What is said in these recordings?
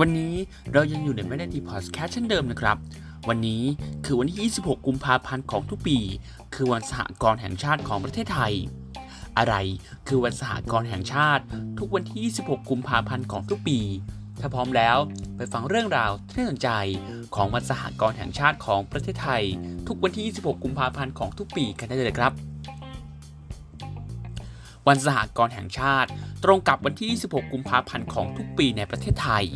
วันนี้เรายังอยู่ในแม d ดีพอดแคสต์เช่นเดิมนะครับ วันนี้คือวันที่ 26 กุมภาพันธ์ของทุกปี คือวันสหกรณ์แห่งชาติของประเทศไทย อะไรคือวันสหกรณ์แห่งชาติ ทุกวันที่ 26 กุมภาพันธ์ของทุกปี ถ้าพร้อมแล้วไปฟังเรื่องราวที่น่าสนใจของวันสหกรณ์แห่งชาติของประเทศไทย ทุกวันที่ 26 กุมภาพันธ์ของทุกปีกันได้เลยครับ วันสหกรณ์แห่งชาติ ตรงกับวันที่ 26 กุมภาพันธ์ของทุกปีในประเทศไทย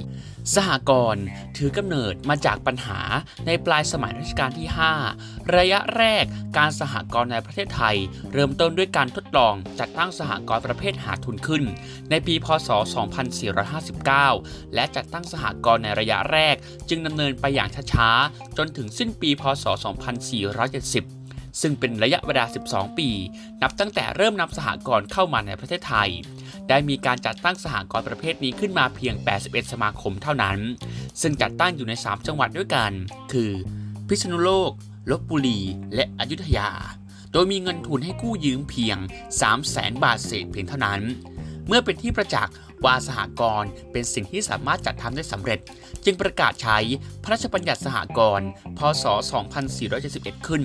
สหกรณ์ถือกำเนิดมาจากปัญหาในปลายสมัยรัชกาลที่ 5 ระยะแรกการสหกรณ์ในประเทศไทย เริ่มต้นด้วยการทดลองจัดตั้งสหกรณ์ประเภทหาทุนขึ้น ในปี พศ 2459 และจัดตั้งสหกรณ์ในระยะแรก จึงดำเนินไปอย่างช้าๆ จนถึงสิ้นปี พศ 2470 ซึ่งเป็นระยะเวลา 12 ปี นับตั้งแต่เริ่มนำสหกรณ์เข้ามาในประเทศไทย ได้มีการจัดตั้งสหกรณ์ประเภทนี้ขึ้นมาเพียง 81 สมาคมเท่านั้น ซึ่งจัดตั้งอยู่ใน 3 จังหวัดด้วยกัน คือ พิษณุโลก ลบบุรี และอยุธยา โดยมีเงินทุนให้กู้ยืมเพียง 3 0 0แสนบาทเศษเพียงเท่านั้น เมื่อเป็นที่ประจักษ์ ว่าสหกรณ์เป็นสิ่งที่สามารถจัดทำได้สำเร็จ จึงประกาศใช้พระราชบัญญัติสหกรณ์พศ 2471 ขึ้น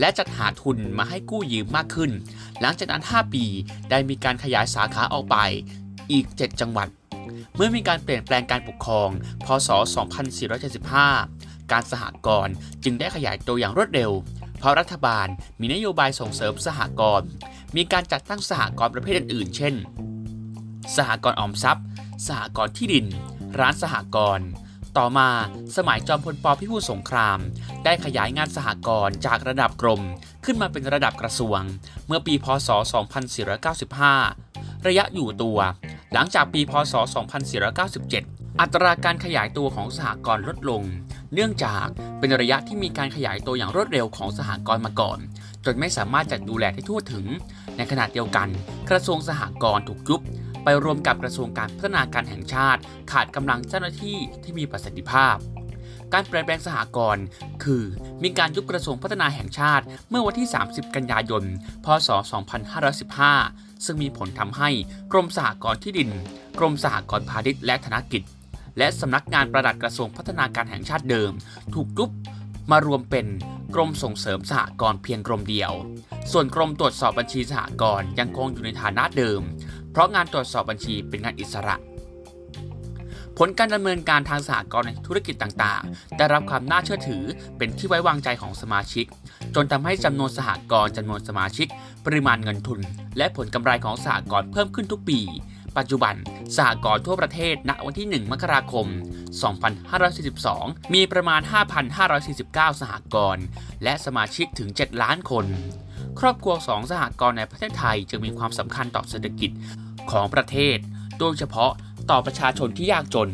และจัดหาทุนมาให้กู้ยืมมากขึ้น หลังจากนั้น 5 ปีได้มีการขยายสาขาออกไปอีก 7 จังหวัด เมื่อมีการเปลี่ยนแปลงการปกครอง พศ 2475 การสหกรณ์จึงได้ขยายตัวอย่างรวดเร็ว เพราะรัฐบาลมีนโยบายส่งเสริมสหกรณ์ มีการจัดตั้งสหกรณ์ประเภทอื่นๆ เช่น สหกรณ์ออมทรัพย์ สหกรณ์ที่ดิน ร้านสหกรณ์ต่อมาสมัยจอมพลปพิบูลสงคราม ได้ขยายงานสหกรณ์จากระดับกรม ขึ้นมาเป็นระดับกระทรวง เมื่อปีพศ 2495 ระยะอยู่ตัว หลังจากปีพศ 2497 อัตราการขยายตัวของสหกรณ์ลดลง เนื่องจากเป็นระยะที่มีการขยายตัวอย่างรวดเร็วของสหกรณ์มาก่อน จนไม่สามารถจัดดูแลได้ทั่วถึง ในขณะเดียวกัน กระทรวงสหกรณ์ถูกยุบ ไปรวมกับกระทรวงการพัฒนาการแห่งชาติ ขาดกำลังเจ้าหน้าที่ที่มีประสิทธิภาพ การเปลี่ยนแปลงสหกรณ์คือ มีการยุบกระทรวงพัฒนาแห่งชาติ เมื่อวันที่ 30 กันยายน พศ 2515 ซึ่งมีผลทำให้กรมสหกรณ์ที่ดิน กรมสหกรณ์พาณิชย์และธนกิจ และสำนักงานประหลัดกระทรวงพัฒนาการแห่งชาติเดิม ถูกยุบมารวมเป็นกรมส่งเสริมสหกรณ์เพียงกรมเดียว ส่วนกรมตรวจสอบบัญชีสหกรณ์ยังคงอยู่ในฐานะเดิม เพราะงานตรวจสอบบัญชีเป็นงานอิสระ ผลการดำเนินการทางสหกรณ์ในธุรกิจต่างๆ ได้รับความน่าเชื่อถือเป็นที่ไว้วางใจของสมาชิก จนทำให้จำนวนสหกรณ์จำนวนสมาชิก ปริมาณเงินทุน และผลกำไรของสหกรณ์เพิ่มขึ้นทุกปี ปัจจุบันสหกรณ์ทั่วประเทศณวันที่ 1 มกราคม 2542 มีประมาณ 5,549 สหกรณ์และสมาชิกถึง 7 ล้านคนครอบครัวสองสหกรณ์ในประเทศไทยจึงมีความสำคัญต่อเศรษฐกิจ ของประเทศ โดยเฉพาะต่อประชาชนที่ยากจน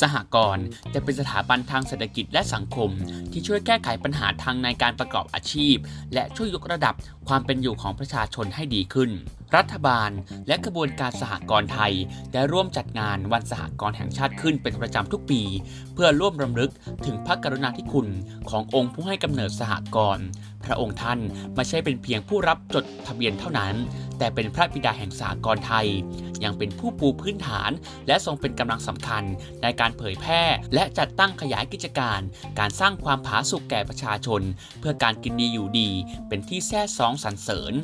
สหกรณ์จะเป็นสถาบันทางเศรษฐกิจและสังคม ที่ช่วยแก้ไขปัญหาทางในการประกอบอาชีพ และช่วยยกระดับความเป็นอยู่ของประชาชนให้ดีขึ้น รัฐบาล และกระบวนการสหกรณ์ไทย ได้ร่วมจัดงานวันสหกรณ์แห่งชาติขึ้นเป็นประจำทุกปี เพื่อร่วมรำลึกถึงพระกรุณาธิคุณขององค์ผู้ให้กำเนิดสหกรณ์พระองค์ท่านไม่ใช่เป็นเพียงผู้รับจดทะเบียนเท่านั้น แต่เป็นพระบิดาแห่งสากลไทย ยังเป็นผู้ปูพื้นฐาน และทรงเป็นกำลังสำคัญในการเผยแพร่ และจัดตั้งขยายกิจการ การสร้างความผาสุกแก่ประชาชน เพื่อการกินดีอยู่ดี เป็นที่แท้ซองสรรเสริญ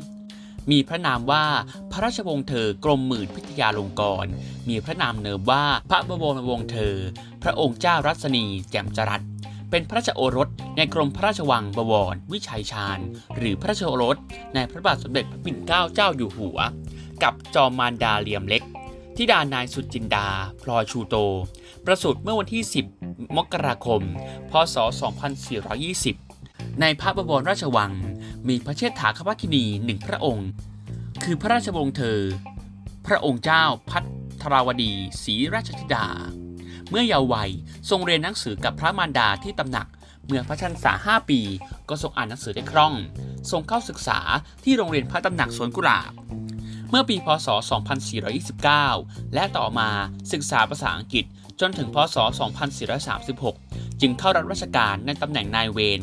มีพระนามว่าพระราชวงศ์เธอกรมหมื่นพิทยาลงกรณ์มีพระนามเนิมว่าพระบรมวงศ์เธอ พระองค์เจ้ารัศนีแจ่มจรัสเป็นพระราชโอรสในกรมพระราชวังบวร วิชัยชาญ หรือพระราชโอรสในพระบาทสมเด็จพระปิ่นเกล้าเจ้าอยู่หัว กับจอมมารดาเหลียมเล็กทิดานายสุจินดา พลอยชูโต ประสูติเมื่อวันที่ 10 มกราคม พศ 2420 ในพระบวรราชวัง มีพระเชษฐาคภคินีหนึ่งพระองค์ คือพระราชวงศ์เธอ พระองค์เจ้าพัทราวดีศรีราชธิดา เมื่อเยาว์วัยทรงเรียนหนังสือกับพระมารดาที่ตำหนัก เมื่อพระชันษาห้าปี ก็ทรงอ่านหนังสือได้คล่อง ทรงเข้าศึกษาที่โรงเรียนพระตำหนักสวนกุหลาบเมื่อปี พศ 2429 และต่อมาศึกษาภาษาอังกฤษจนถึง พศ 2436 จึงเข้ารับราชการในตำแหน่งนายเวร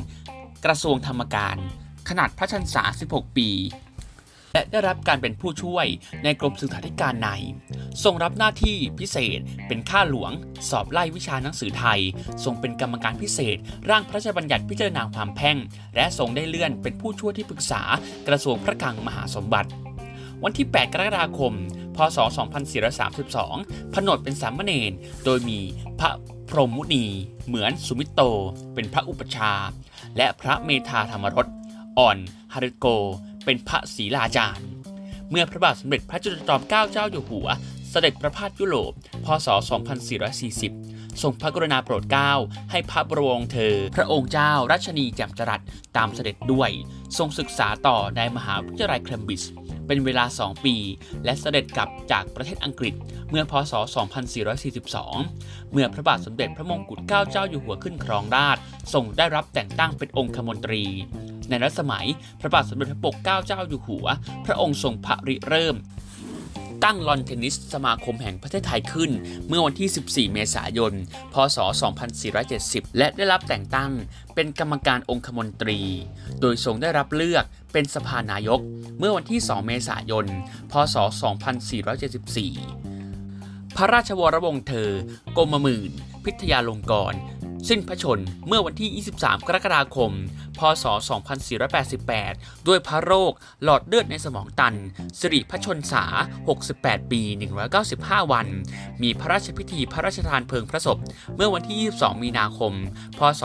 กระทรวงธรรมการ ขนาดพระชันษา 16 ปี และได้รับการเป็นผู้ช่วยในกรมศึกษาธิการใน ทรงรับหน้าที่พิเศษเป็นข้าหลวง สอบไล่วิชาหนังสือไทย ทรงเป็นกรรมการพิเศษ ร่างพระราชบัญญัติพิจารณาความแพ่ง และทรงได้เลื่อนเป็นผู้ช่วยที่ปรึกษากระทรวงพระคลังมหาสมบัติ วันที่ 8 กรกฎาคม พศ 2432 ผนวดเป็นสามเณรโดยมีพระพรหมมุนี เหมือนสุมิตโต เป็นพระอุปชา และพระเมธาธรรมรสอ่อนฮาริโก เป็นพระศรีลาจารย์ เมื่อพระบาทสมเด็จพระจุลจอมเกล้าเจ้าอยู่หัว เสด็จประพาสยุโรป พศ 2440 ทรงพระกรุณาโปรดเกล้าให้พระบรวงเธอ พระองค์เจ้ารัชนีแจ่มจรัสตามเสด็จด้วย ทรงศึกษาต่อในมหาวิทยาลัยเคมบริดจ์ เป็นเวลา 2 ปี และเสด็จกลับจากประเทศอังกฤษ เมื่อพศ 2442 เมื่อพระบาทสมเด็จพระมงกุฎเกล้าเจ้าอยู่หัวขึ้นครองราชทรงได้รับแต่งตั้งเป็นองคมนตรี ในรัชสมัย พระบาทสมเด็จพระปกเกล้าเจ้าอยู่หัว พระองค์ทรงพระริเริ่ม ตั้งลอนเทนนิสสมาคมแห่งประเทศไทยขึ้น เมื่อวันที่ 14 เมษายน พศ 2470 และได้รับแต่งตั้งเป็นกรรมการองคมนตรี โดยทรงได้รับเลือกเป็นสภานายก เมื่อวันที่ 2 เมษายน พศ 2474 พระราชวรวงศ์เธอกรมหมื่น พิทยาลงกรณ์ สิ้นพระชนเมื่อวันที่ 23 กรกฎาคม พศ 2488 ด้วยพระโรคหลอดเลือดในสมองตัน สิริพระชนษา 68 ปี 195 วัน มีพระราชพิธีพระราชทานเพลิงพระศพ เมื่อวันที่ 22 มีนาคม พศ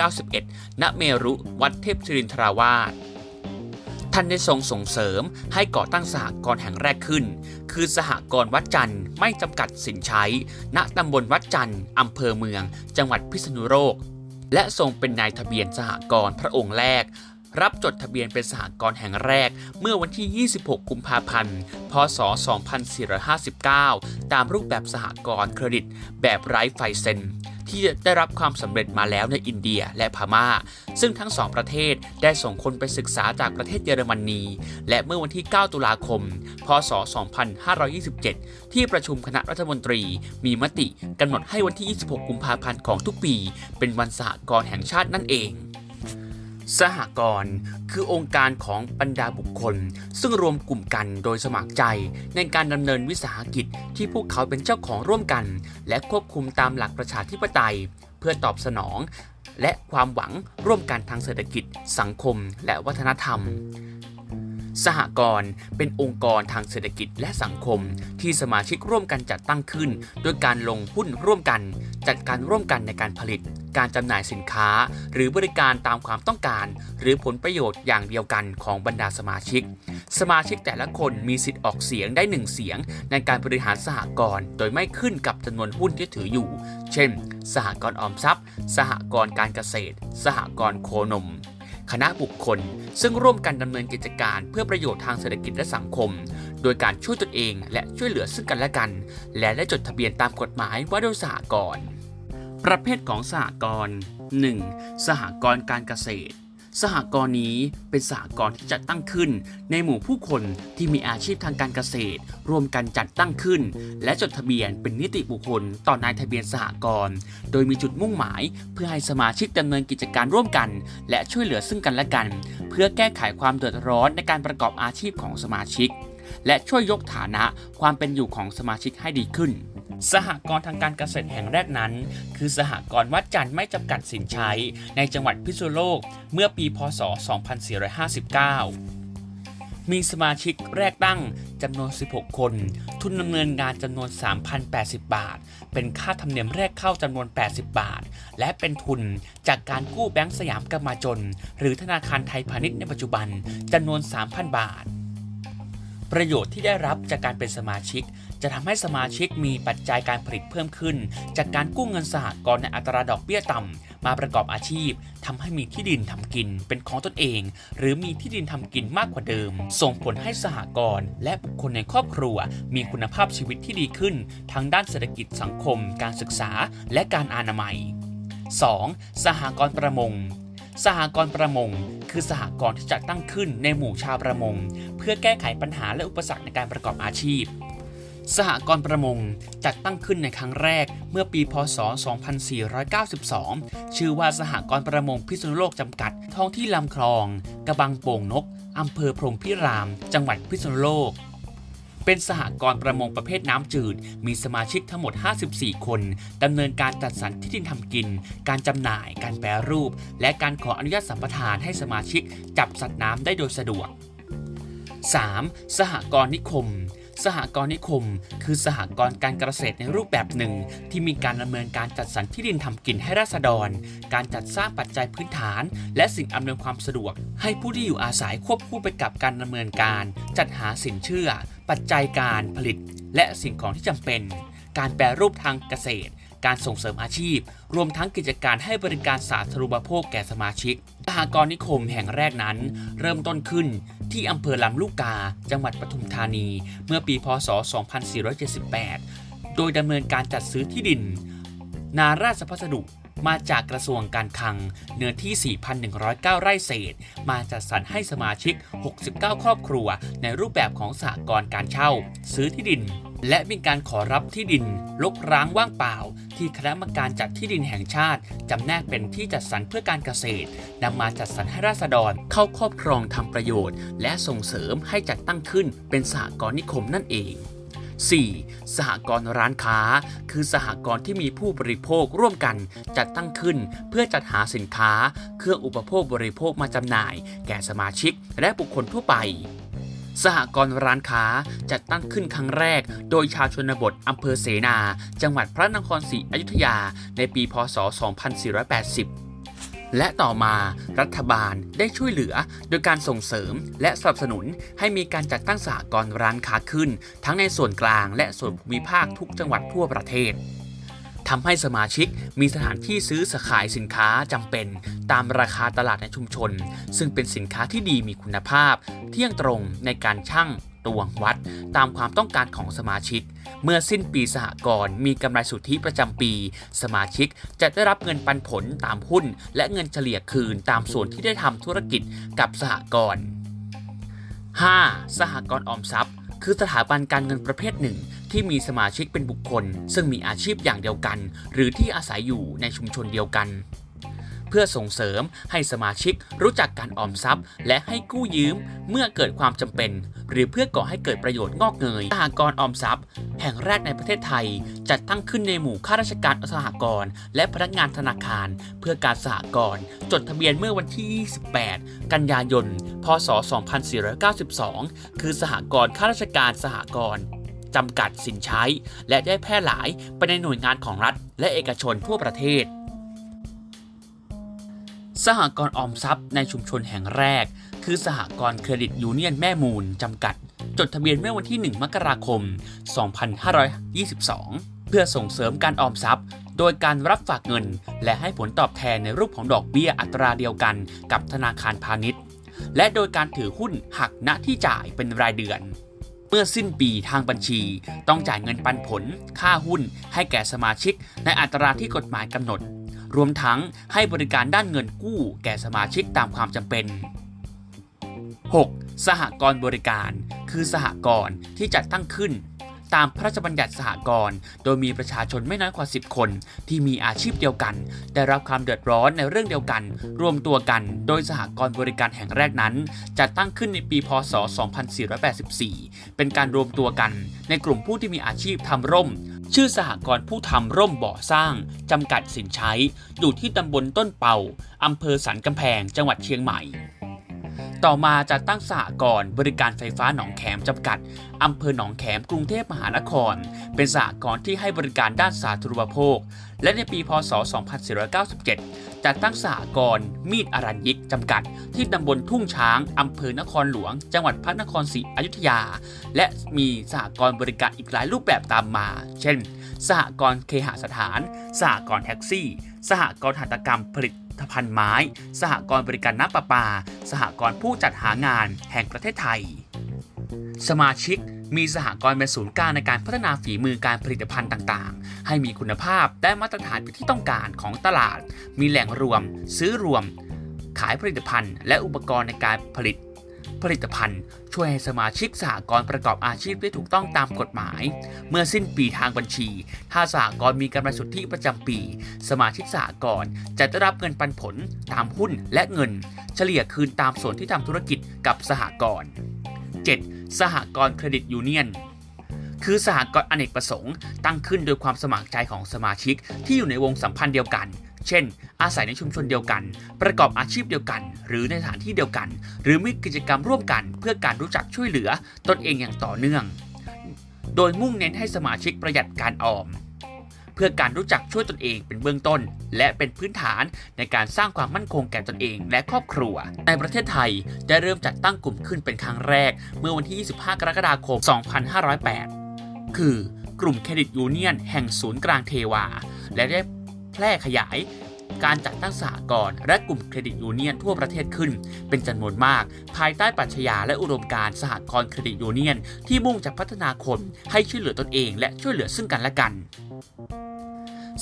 2491 ณ เมรุ วัดเทพศิรินทราวาส ท่านได้ทรงส่งเสริมให้ก่อตั้งสหกรณ์แห่งแรกขึ้น คือสหกรณ์วัดจันทร์ไม่จำกัดสินใช้ ณตำบลวัดจันทร์อำเภอเมือง จังหวัดพิษณุโลก และทรงเป็นนายทะเบียนสหกรณ์พระองค์แรก รับจดทะเบียนเป็นสหกรณ์แห่งแรก เมื่อวันที่ 26 กุมภาพันธ์ พศ 2459 ตามรูปแบบสหกรณ์เครดิต แบบไร้ไฟเซ็น ที่ได้รับความสำเร็จมาแล้วในอินเดียและพม่า ซึ่งทั้งสองประเทศได้ส่งคนไปศึกษาจากประเทศเยอรมนี และเมื่อวันที่ 9 ตุลาคม พศ 2527 ที่ประชุมคณะรัฐมนตรีมีมติกำหนดให้วันที่ 26 กุมภาพันธ์ของทุกปี เป็นวันสหกรณ์แห่งชาตินั่นเอง สหกรณ์คือองค์การของบรรดาบุคคล ซึ่งรวมกลุ่มกันโดยสมัครใจ ในการดำเนินวิสาหกิจที่พวกเขาเป็นเจ้าของร่วมกัน และควบคุมตามหลักประชาธิปไตย เพื่อตอบสนอง และความหวังร่วมกันทางเศรษฐกิจ สังคม และวัฒนธรรม สหกรณ์เป็นองค์กรทางเศรษฐกิจและสังคม ที่สมาชิกร่วมกันจัดตั้งขึ้นโดยการลงหุ้นร่วมกัน จัดการร่วมกันในการผลิต การจำหน่ายสินค้า หรือบริการตามความต้องการ หรือผลประโยชน์อย่างเดียวกันของบรรดาสมาชิก สมาชิกแต่ละคนมีสิทธิ์ออกเสียงได้หนึ่งเสียง ในการบริหารสหกรณ์โดยไม่ขึ้นกับจำนวนหุ้นที่ถืออยู่ เช่น สหกรณ์ออมทรัพย์ สหกรณ์การเกษตร สหกรณ์โคนม คณะบุคคล ซึ่งร่วมกันดำเนินกิจการเพื่อประโยชน์ทางเศรษฐกิจและสังคม โดยการช่วยตนเองและช่วยเหลือซึ่งกันและกัน และได้จดทะเบียนตามกฎหมายว่าด้วยสหกรณ์ประเภทของสหกรณ์ 1. สหกรณ์การเกษตร สหกรณ์นี้เป็นสหกรณ์ที่จัดตั้งขึ้น ในหมู่ผู้คนที่มีอาชีพทางการเกษตร ร่วมกันจัดตั้งขึ้น และจดทะเบียนเป็นนิติบุคคลต่อนายทะเบียนสหกรณ์โดยมีจุดมุ่งหมาย เพื่อให้สมาชิกดำเนินกิจการร่วมกัน และช่วยเหลือซึ่งกันและกัน เพื่อแก้ไขความเดือดร้อนในการประกอบอาชีพของสมาชิก และช่วยยกฐานะความเป็นอยู่ของสมาชิกให้ดีขึ้น สหกรณ์ทางการเกษตรแห่งแรกนั้น คือสหกรณ์วัดจันทร์ไม่จำกัดสินใช้ ในจังหวัดพิษณุโลกเมื่อปีพศ 2459มีสมาชิกแรกตั้งจำนวน 16 คน ทุนดำเนินงานจำนวน 3,080 บาท เป็นค่าธรรมเนียมแรกเข้าจำนวน 80 บาท และเป็นทุนจากการกู้แบงก์สยามกำมาจน หรือธนาคารไทยพาณิชย์ในปัจจุบันจำนวน 3,000 บาท ประโยชน์ที่ได้รับจากการเป็นสมาชิก จะทำให้สมาชิกมีปัจจัยการผลิตเพิ่มขึ้น จากการกู้เงินสหกรณ์ในอัตราดอกเบี้ยต่ำมาประกอบอาชีพทำให้มีที่ดินทำกินเป็นของตนเอง หรือมีที่ดินทำกินมากกว่าเดิม ส่งผลให้สหกรณ์และบุคคลในครอบครัว มีคุณภาพชีวิตที่ดีขึ้น ทั้งด้านเศรษฐกิจสังคม การศึกษา และการอนามัย 2. สหกรณ์ประมง สหกรณ์ประมง คือสหกรณ์ที่จัดตั้งขึ้นในหมู่ชาวประมง เพื่อแก้ไขปัญหาและอุปสรรคในการประกอบอาชีพ สหกรณ์ประมงจัดตั้งขึ้นในครั้งแรกเมื่อปี พศ 2492 ชื่อว่าสหกรณ์ประมงพิษณุโลกจำกัด ท้องที่ลำคลอง กระบังโป่งนกอำเภอพรมพิราม จังหวัดพิษณุโลก เป็นสหกรณ์ประมงประเภทน้ำจืด มีสมาชิกทั้งหมด 54 คนดำเนินการจัดสรรที่ดินทำกิน การจำหน่าย การแปรรูป และการขออนุญาตสัมปทานให้สมาชิกจับสัตว์น้ำได้โดยสะดวก 3. สหกรณ์นิคม สหกรณ์นิคม คือสหกรณ์การเกษตรในรูปแบบหนึ่ง ที่มีการดำเนินการจัดสรรที่ดินทำกินให้ราษฎร การจัดสร้างปัจจัยพื้นฐาน และสิ่งอำนวยความสะดวก ให้ผู้ที่อยู่อาศัยควบคู่ไปกับการดำเนินการ จัดหาสินเชื่อ ปัจจัยการผลิต และสิ่งของที่จำเป็น การแปรรูปทางเกษตร การส่งเสริมอาชีพ รวมทั้งกิจการให้บริการสาธารณูปโภคแก่สมาชิกสหกรณ์นิคมแห่งแรกนั้น เริ่มต้นขึ้นที่อำเภอลำลูกกา จังหวัดปทุมธานี เมื่อปีพศ 2478 โดยดำเนินการจัดซื้อที่ดิน นาราชพัสดุ มาจากกระทรวงการคลัง เนื้อที่ 4,109 ไร่เศษ มาจัดสรรให้สมาชิก 69 ครอบครัว ในรูปแบบของสหกรณ์การเช่า ซื้อที่ดิน และมีการขอรับที่ดิน ลกร้างว่างเปล่า ที่คณะกรรมการจัดที่ดินแห่งชาติ จำแนกเป็นที่จัดสรรเพื่อการเกษตรนำมาจัดสรรให้ราษฎรเข้าครอบครองทำประโยชน์ และส่งเสริมให้จัดตั้งขึ้นเป็นสหกรณ์นิคมนั่นเอง 4. สหกรณ์ร้านค้า คือสหกรณ์ที่มีผู้บริโภคร่วมกันจัดตั้งขึ้น เพื่อจัดหาสินค้า เครื่องอุปโภคบริโภคมาจำหน่าย แก่สมาชิกและบุคคลทั่วไปสหกรณ์ร้านค้าจัดตั้งขึ้นครั้งแรก โดยชาวชนบทอำเภอเสนา จังหวัดพระนครศรีอยุธยา ในปี พศ 2480 และต่อมารัฐบาลได้ช่วยเหลือโดยการส่งเสริมและสนับสนุนให้มีการจัดตั้งสหกรณ์ร้านค้าขึ้น ทั้งในส่วนกลางและส่วนภูมิภาคทุกจังหวัดทั่วประเทศทำให้สมาชิกมีสถานที่ซื้อสขายสินค้าจำเป็น ตามราคาตลาดในชุมชน ซึ่งเป็นสินค้าที่ดีมีคุณภาพ เที่ยงตรงในการชั่ง ตวงวัดตามความต้องการของสมาชิก เมื่อสิ้นปีสหกรณ์มีกำไรสุทธิประจำปี สมาชิกจะได้รับเงินปันผลตามหุ้น และเงินเฉลี่ยคืนตามส่วนที่ได้ทำธุรกิจกับสหกรณ์ 5. สหกรณ์ออมทรัพย์ คือสถาบันการเงินประเภทหนึ่ง ที่มีสมาชิกเป็นบุคคล ซึ่งมีอาชีพอย่างเดียวกัน หรือที่อาศัยอยู่ในชุมชนเดียวกัน เพื่อส่งเสริมให้สมาชิกรู้จักการออมทรัพย์ และให้กู้ยืมเมื่อเกิดความจำเป็น หรือเพื่อก่อให้เกิดประโยชน์งอกเงยสหกรณ์ออมทรัพย์ แห่งแรกในประเทศไทย จัดตั้งขึ้นในหมู่ข้าราชการสหกรณ์และพนักงานธนาคาร เพื่อการสหกรณ์จดทะเบียนเมื่อวันที่ 28 กันยายน พศ 2492 คือสหกรณ์ข้าราชการสหกรณ์จำกัดสินใช้ และได้แพร่หลายไปในหน่วยงานของรัฐและเอกชนทั่วประเทศ สหกรณ์ออมทรัพย์ในชุมชนแห่งแรก คือสหกรณ์เครดิตยูเนียนแม่มูลจำกัด จดทะเบียนเมื่อวันที่ 1 มกราคม 2522 เพื่อส่งเสริมการออมทรัพย์ โดยการรับฝากเงิน และให้ผลตอบแทนในรูปของดอกเบี้ยอัตราเดียวกันกับธนาคารพาณิชย์ และโดยการถือหุ้นหักณที่จ่ายเป็นรายเดือนเมื่อสิ้นปีทางบัญชี ต้องจ่ายเงินปันผล ค่าหุ้นให้แก่สมาชิกในอัตราที่กฎหมายกำหนด รวมทั้งให้บริการด้านเงินกู้แก่สมาชิกตามความจำเป็น 6. สหกรณ์บริการ คือสหกรณ์ที่จัดตั้งขึ้น ตามพระราชบัญญัติสหกรณ์โดยมีประชาชนไม่น้อยกว่า 10 คน ที่มีอาชีพเดียวกัน ได้รับความเดือดร้อนในเรื่องเดียวกัน รวมตัวกัน โดยสหกรณ์บริการแห่งแรกนั้น จัดตั้งขึ้นในปีพศ 2484 เป็นการรวมตัวกัน ในกลุ่มผู้ที่มีอาชีพทำร่ม ชื่อสหกรณ์ผู้ทำร่มบ่อสร้าง จำกัดสินใช้ อยู่ที่ตำบลต้นเป่าอำเภอสันกำแพง จังหวัดเชียงใหม่ ต่อมาจะตั้งสหกรณ์บริการไฟฟ้าหนองแขมจำกัดอำเภอหนองแขมกรุงเทพมหานคร เป็นสหกรณ์ที่ให้บริการด้านสาธารณูปโภค และในปีพศ 2497 จัดตั้งสหกรณ์มีดอรัญยิกจำกัด ที่ตำบลทุ่งช้างอำเภอนครหลวง จังหวัดพระนครศรีอยุธยา และมีสหกรณ์บริการอีกหลายรูปแบบตามมา เช่น สหกรณ์เคหสถาน สหกรณ์แท็กซี่ สหกรณ์หัตถกรรมผลิตภัณฑ์ไม้ สหกรณ์บริการน้ำประปา สหกรณ์ผู้จัดหางานแห่งประเทศไทย สมาชิก มีสหกรณ์เป็นศูนย์กลางในการพัฒนาฝีมือการผลิตภัณฑ์ต่างๆ ให้มีคุณภาพและมาตรฐานเป็นที่ต้องการของตลาด มีแหล่งรวม ซื้อรวม ขายผลิตภัณฑ์ และอุปกรณ์ในการผลิต ผลิตภัณฑ์ ช่วยให้สมาชิกสหกรณ์ประกอบอาชีพได้ถูกต้องตามกฎหมาย เมื่อสิ้นปีทางบัญชี ถ้าสหกรณ์มีกำไรสุทธิประจำปี สมาชิกสหกรณ์จะได้รับเงินปันผลตามหุ้นและเงิน เฉลี่ยคืนตามส่วนที่ทำธุรกิจกับสหกรณ์ 7. สหกรณ์เครดิตยูเนียน คือสหกรณ์อเนกประสงค์ตั้งขึ้นโดยความสมัครใจของสมาชิกที่อยู่ในวงสัมพันธ์เดียวกัน เช่น อาศัยในชุมชนเดียวกัน ประกอบอาชีพเดียวกัน หรือในสถานที่เดียวกัน หรือมีกิจกรรมร่วมกัน เพื่อการรู้จักช่วยเหลือตนเองอย่างต่อเนื่อง โดยมุ่งเน้นให้สมาชิกประหยัดการออม พื่อการรู้จักช่วยตนเองเป็นเบื้องต้น และเป็นพื้นฐานในการสร้างความมั่นคงแก่ตนเองและครอบครัว ในประเทศไทยได้เริ่มจัดตั้งกลุ่มขึ้นเป็นครั้งแรก เมื่อวันที่ 25 กรกฎาคม 2508 คือกลุ่มเครดิตยูเนียนแห่งศูนย์กลางเทวา และได้แพร่ขยายการจัดตั้งสหกรณ์และกลุ่มเครดิตยูเนียนทั่วประเทศขึ้น เป็นจำนวนมาก ภายใต้ปรัชญาและอุดมการณ์สหกรณ์เครดิตยูเนียน ที่มุ่งจะพัฒนาคนให้ช่วยเหลือตนเองและช่วยเหลือซึ่งกันและกัน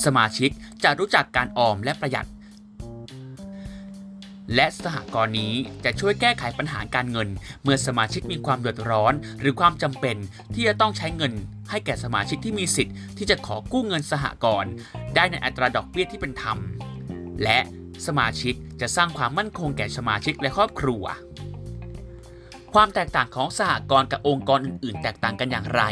สมาชิกจะรู้จักการออมและประหยัด และสหกรณ์นี้จะช่วยแก้ไขปัญหาการเงิน เมื่อสมาชิกมีความเดือดร้อน หรือความจำเป็นที่จะต้องใช้เงิน ให้แก่สมาชิกที่มีสิทธิ์ที่จะขอกู้เงินสหกรณ์ได้ในอัตราดอกเบี้ยที่เป็นธรรม และสมาชิกจะสร้างความมั่นคงแก่สมาชิกและครอบครัว ความแตกต่างของสหกรณ์กับองค์กรอื่น ๆ แตกต่างกันอย่างไร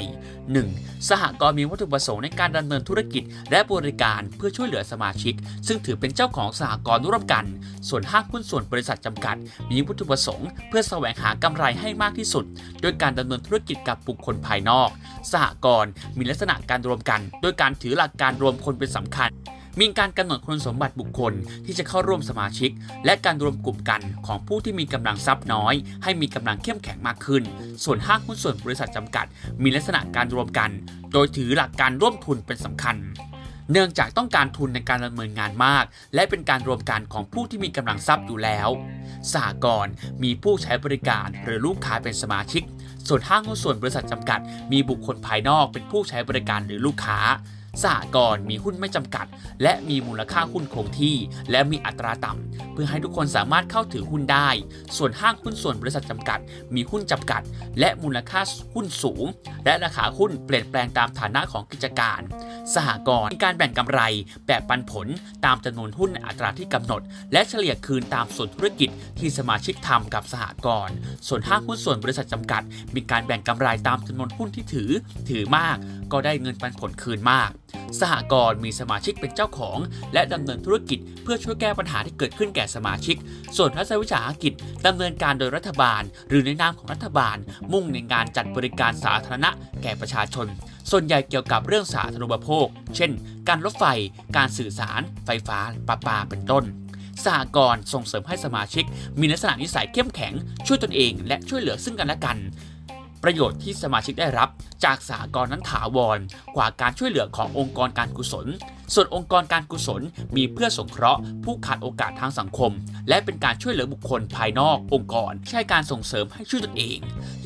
1. สหกรณ์มีวัตถุประสงค์ในการดำเนินธุรกิจ และบริการเพื่อช่วยเหลือสมาชิก ซึ่งถือเป็นเจ้าของสหกรณ์ร่วมกัน ส่วนห้างหุ้นส่วนบริษัทจำกัด มีวัตถุประสงค์ เพื่อแสวงหากำไรให้มากที่สุด โดยการดำเนินธุรกิจกับบุคคลภายนอก สหกรณ์มีลักษณะการรวมกัน โดยการถือหลักการรวมคนเป็นสำคัญ มีการกำหนดคุณสมบัติบุคคลที่จะเข้าร่วมสมาชิก และการรวมกลุ่มกันของผู้ที่มีกำลังทรัพย์น้อย ให้มีกำลังเข้มแข็งมากขึ้น ส่วนห้างหุ้นส่วนบริษัทจำกัด มีลักษณะการรวมกัน โดยถือหลักการร่วมทุนเป็นสำคัญเนื่องจากต้องการทุนในการดำเนินงานมาก และเป็นการรวมกันของผู้ที่มีกำลังทรัพย์อยู่แล้วสหกรณ์มีผู้ใช้บริการหรือลูกค้าเป็นสมาชิก ส่วนห้างหุ้นส่วนบริษัทจำกัด มีบุคคลภายนอกเป็นผู้ใช้บริการหรือลูกค้า สหกรณ์มีหุ้นไม่จำกัด และมีมูลค่าหุ้นคงที่ และมีอัตราต่ำเพื่อให้ทุกคนสามารถเข้าถือหุ้นได้ ส่วนห้างหุ้นส่วนบริษัทจำกัด มีหุ้นจำกัด และมูลค่าหุ้นสูง และราคาหุ้นเปลี่ยนแปลงตามฐานะของกิจการ สหกรณ์มีการแบ่งกำไรแบบปันผลตามจำนวนหุ้นในอัตราที่กำหนด และเฉลี่ยคืนตามส่วนธุรกิจที่สมาชิกทำกับสหกรณ์ส่วนห้างหุ้นส่วนบริษัทจำกัด มีการแบ่งกำไรตามจำนวนหุ้นที่ถือ ถือมาก ก็ได้เงินปันผลคืนมากสหกรณ์มีสมาชิกเป็นเจ้าของ และดำเนินธุรกิจเพื่อช่วยแก้ปัญหาที่เกิดขึ้นแก่สมาชิก ส่วนรัฐวิสาหกิจดำเนินการโดยรัฐบาล หรือในนามของรัฐบาล มุ่งในการจัดบริการสาธารณะแก่ประชาชน ส่วนใหญ่เกี่ยวกับเรื่องสาธารณูปโภค เช่น การรถไฟ การสื่อสาร ไฟฟ้าประปาเป็นต้นสหกรณ์ส่งเสริมให้สมาชิก มีลักษณะนิสัยเข้มแข็ง ช่วยตนเอง และช่วยเหลือซึ่งกันและกัน ประโยชน์ที่สมาชิกได้รับ จากสหกรณ์นั้นถาวรกว่าการช่วยเหลือขององค์กรการกุศล ส่วนองค์กรการกุศลมีเพื่อสงเคราะห์ ผู้ขาดโอกาสทางสังคม และเป็นการช่วยเหลือบุคคลภายนอกองค์กร ใช่การส่งเสริมให้ช่วยตนเอง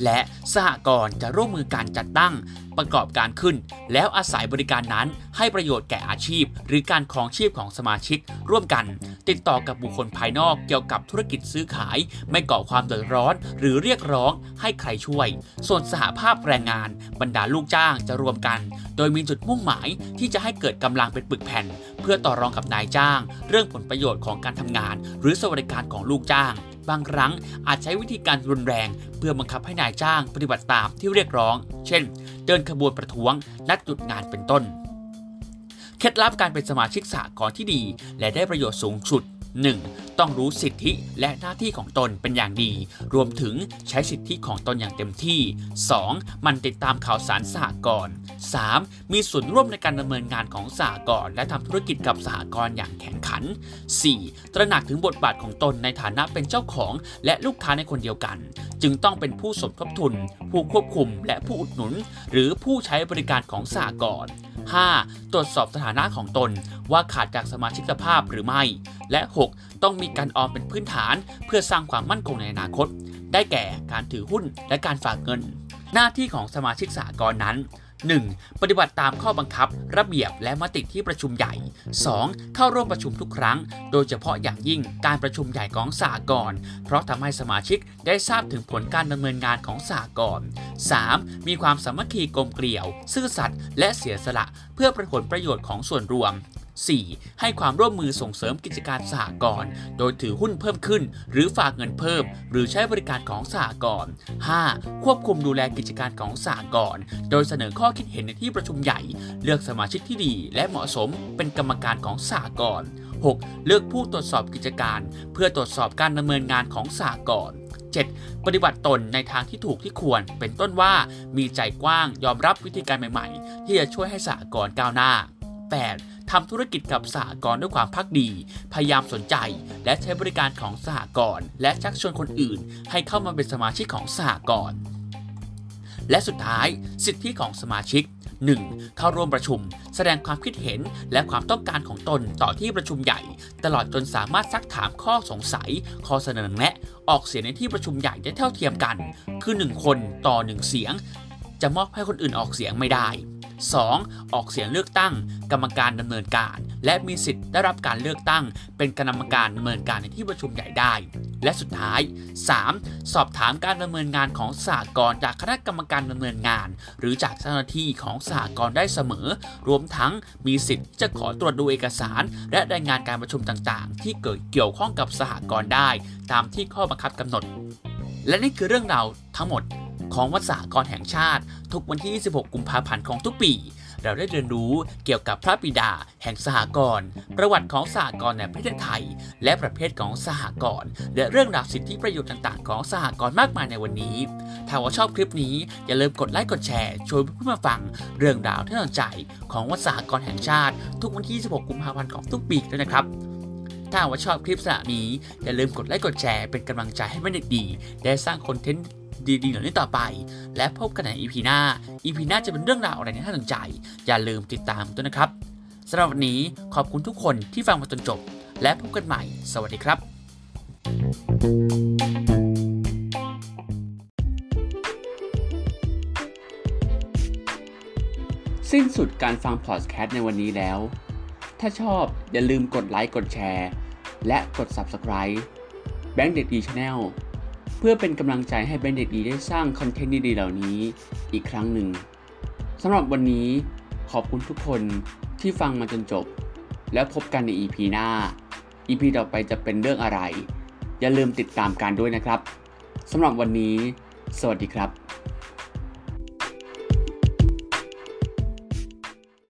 และสหกรณ์จะร่วมมือการจัดตั้งประกอบการขึ้น แล้วอาศัยบริการนั้นให้ประโยชน์แก่อาชีพ หรือการครองชีพของสมาชิก ร่วมกัน ติดต่อกับบุคคลภายนอกเกี่ยวกับธุรกิจซื้อขาย ไม่ก่อความเดือดร้อน หรือเรียกร้องให้ใครช่วย ส่วนสหภาพแรงงาน บรรดาลูกจ้างจะรวมกัน โดยมีจุดมุ่งหมายที่จะให้เกิดกำลังเป็นปึกแผ่น เพื่อต่อรองกับนายจ้าง เรื่องผลประโยชน์ของการทำงาน หรือสวัสดิการของลูกจ้าง บางครั้งอาจใช้วิธีการรุนแรง เพื่อบังคับให้นายจ้างปฏิบัติตามที่เรียกร้อง เช่น เดินขบวนประท้วง นัดหยุดงานเป็นต้น เคล็ดลับการเป็นสมาชิกสหกรณ์ที่ดี และได้ประโยชน์สูงสุด 1. ต้องรู้สิทธิและหน้าที่ของตนเป็นอย่างดี รวมถึงใช้สิทธิของตนอย่างเต็มที่ 2. มันติดตามข่าวสารสหกรณ์ 3. มีส่วนร่วมในการดำเนินงานของสหกรณ์และทำธุรกิจกับสหกรณ์อย่างแข่งขัน 4. ตระหนักถึงบทบาทของตนในฐานะเป็นเจ้าของ และลูกค้าในคนเดียวกัน จึงต้องเป็นผู้สมทบทุน ผู้ควบคุมและผู้อุดหนุน หรือผู้ใช้บริการของสหกรณ์ 5. ตรวจสอบสถานะของตนว่าขาดจากสมาชิกภาพหรือไม่ และ 6. ต้องมีการออมเป็นพื้นฐาน เพื่อสร้างความมั่นคงในอนาคต ได้แก่การถือหุ้นและการฝากเงิน หน้าที่ของสมาชิกสหกรณ์นั้น 1. ปฏิบัติตามข้อบังคับ ระเบียบและมติที่ประชุมใหญ่ 2. เข้าร่วมประชุมทุกครั้ง โดยเฉพาะอย่างยิ่งการประชุมใหญ่ของสหกรณ์เพราะทำให้สมาชิกได้ทราบถึงผลการดำเนินงานของสหกรณ์ 3. มีความสามัคคีกลมเกลียว ซื่อสัตย์และเสียสละ เพื่อประผลประโยชน์ของส่วนรวม 4. ให้ความร่วมมือส่งเสริมกิจการสหกรณ์ โดยถือหุ้นเพิ่มขึ้น หรือฝากเงินเพิ่ม หรือใช้บริการของสหกรณ์ 5. ควบคุมดูแลกิจการของสหกรณ์ โดยเสนอข้อคิดเห็นในที่ประชุมใหญ่ เลือกสมาชิกที่ดีและเหมาะสมเป็นกรรมการของสหกรณ์ 6. เลือกผู้ตรวจสอบกิจการ เพื่อตรวจสอบการดำเนินงานของสหกรณ์ 7. ปฏิบัติตนในทางที่ถูกที่ควร เป็นต้นว่ามีใจกว้างยอมรับวิธีการใหม่ ๆ ที่จะช่วยให้สหกรณ์ก้าวหน้า 8. ทำธุรกิจกับสหกรณ์ด้วยความพักดี พยายามสนใจ และใช้บริการของสหกรณ์และชักชวนคนอื่น ให้เข้ามาเป็นสมาชิกของสหกรณ์และสุดท้ายสิทธิของสมาชิก 1. เข้าร่วมประชุม แสดงความคิดเห็นและความต้องการของตนต่อที่ประชุมใหญ่ ตลอดจนสามารถซักถามข้อสงสัย ข้อเสนอแนะ ออกเสียงในที่ประชุมใหญ่ได้เท่าเทียมกัน คือ 1 คนต่อ 1 เสียง จะมอบให้คนอื่นออกเสียงไม่ได้ 2. ออกเสียงเลือกตั้ง กรรมการดำเนินการ และมีสิทธิ์ได้รับการเลือกตั้ง เป็นกรรมการดำเนินการในที่ประชุมใหญ่ได้ และสุดท้าย 3. สอบถามการดำเนินงานของสหกรณ์จากคณะกรรมการดำเนินงาน หรือจากเจ้าหน้าที่ของสหกรณ์ได้เสมอ รวมทั้งมีสิทธิ์จะขอตรวจดูเอกสาร และรายงานการประชุมต่างๆ ที่เกิดเกี่ยวข้องกับสหกรณ์ได้ ตามที่ข้อบังคับกำหนด และนี่คือเรื่องราวทั้งหมด ของวัดสากรแห่งชาติ ทุกวันที่ 26 กุมภาพันธ์ของทุกปี เราได้เรียนรู้เกี่ยวกับพระบิดา แห่งสหกรณ์ประวัติของสหกรณ์ในประเทศไทย และประเภทของสหกรณ์และเรื่องราวสิทธิประโยชน์ต่างๆ ของสหกรณ์มากมายในวันนี้ ถ้าว่าชอบคลิปนี้อย่าลืมกดไลค์กดแชร์ชวนเพื่อนมาฟังเรื่องราวที่น่าสนใจของวัดสหกรณ์แห่งชาติ ทุกวันที่ 26 กุมภาพันธ์ของทุกปีด้วยนะครับถ้าว่าชอบคลิปสระนี้ อย่าลืมกดไลค์กดแชร์เป็นกำลังใจให้แม่เด็กดี ได้สร้างคอนเทนต์ ดีๆเหล่านี้ต่อไป และพบกันใน EP หน้า EP หน้าจะเป็นเรื่องราวอะไรที่น่าสนใจ อย่าลืมติดตามด้วยนะครับสำหรับวันนี้ขอบคุณทุกคนที่ฟังมาจนจบ และพบกันใหม่ สวัสดีครับสิ้นสุดการฟังพอดแคสต์ในวันนี้แล้ว ถ้าชอบอย่าลืมกดไลค์ กดแชร์ และกด Subscribe เบนเด็กดี channel เพื่อเป็นกำลังใจให้เบนเด็กดีได้สร้าง content ดีๆเหล่านี้อีกครั้งหนึ่งสำหรับวันนี้ขอบคุณทุกคนที่ฟังมาจนจบ แล้วพบกันใน EP หน้า EP ต่อไปจะเป็นเรื่องอะไร อย่าลืมติดตามกันด้วยนะครับสำหรับวันนี้ สวัสดีครับ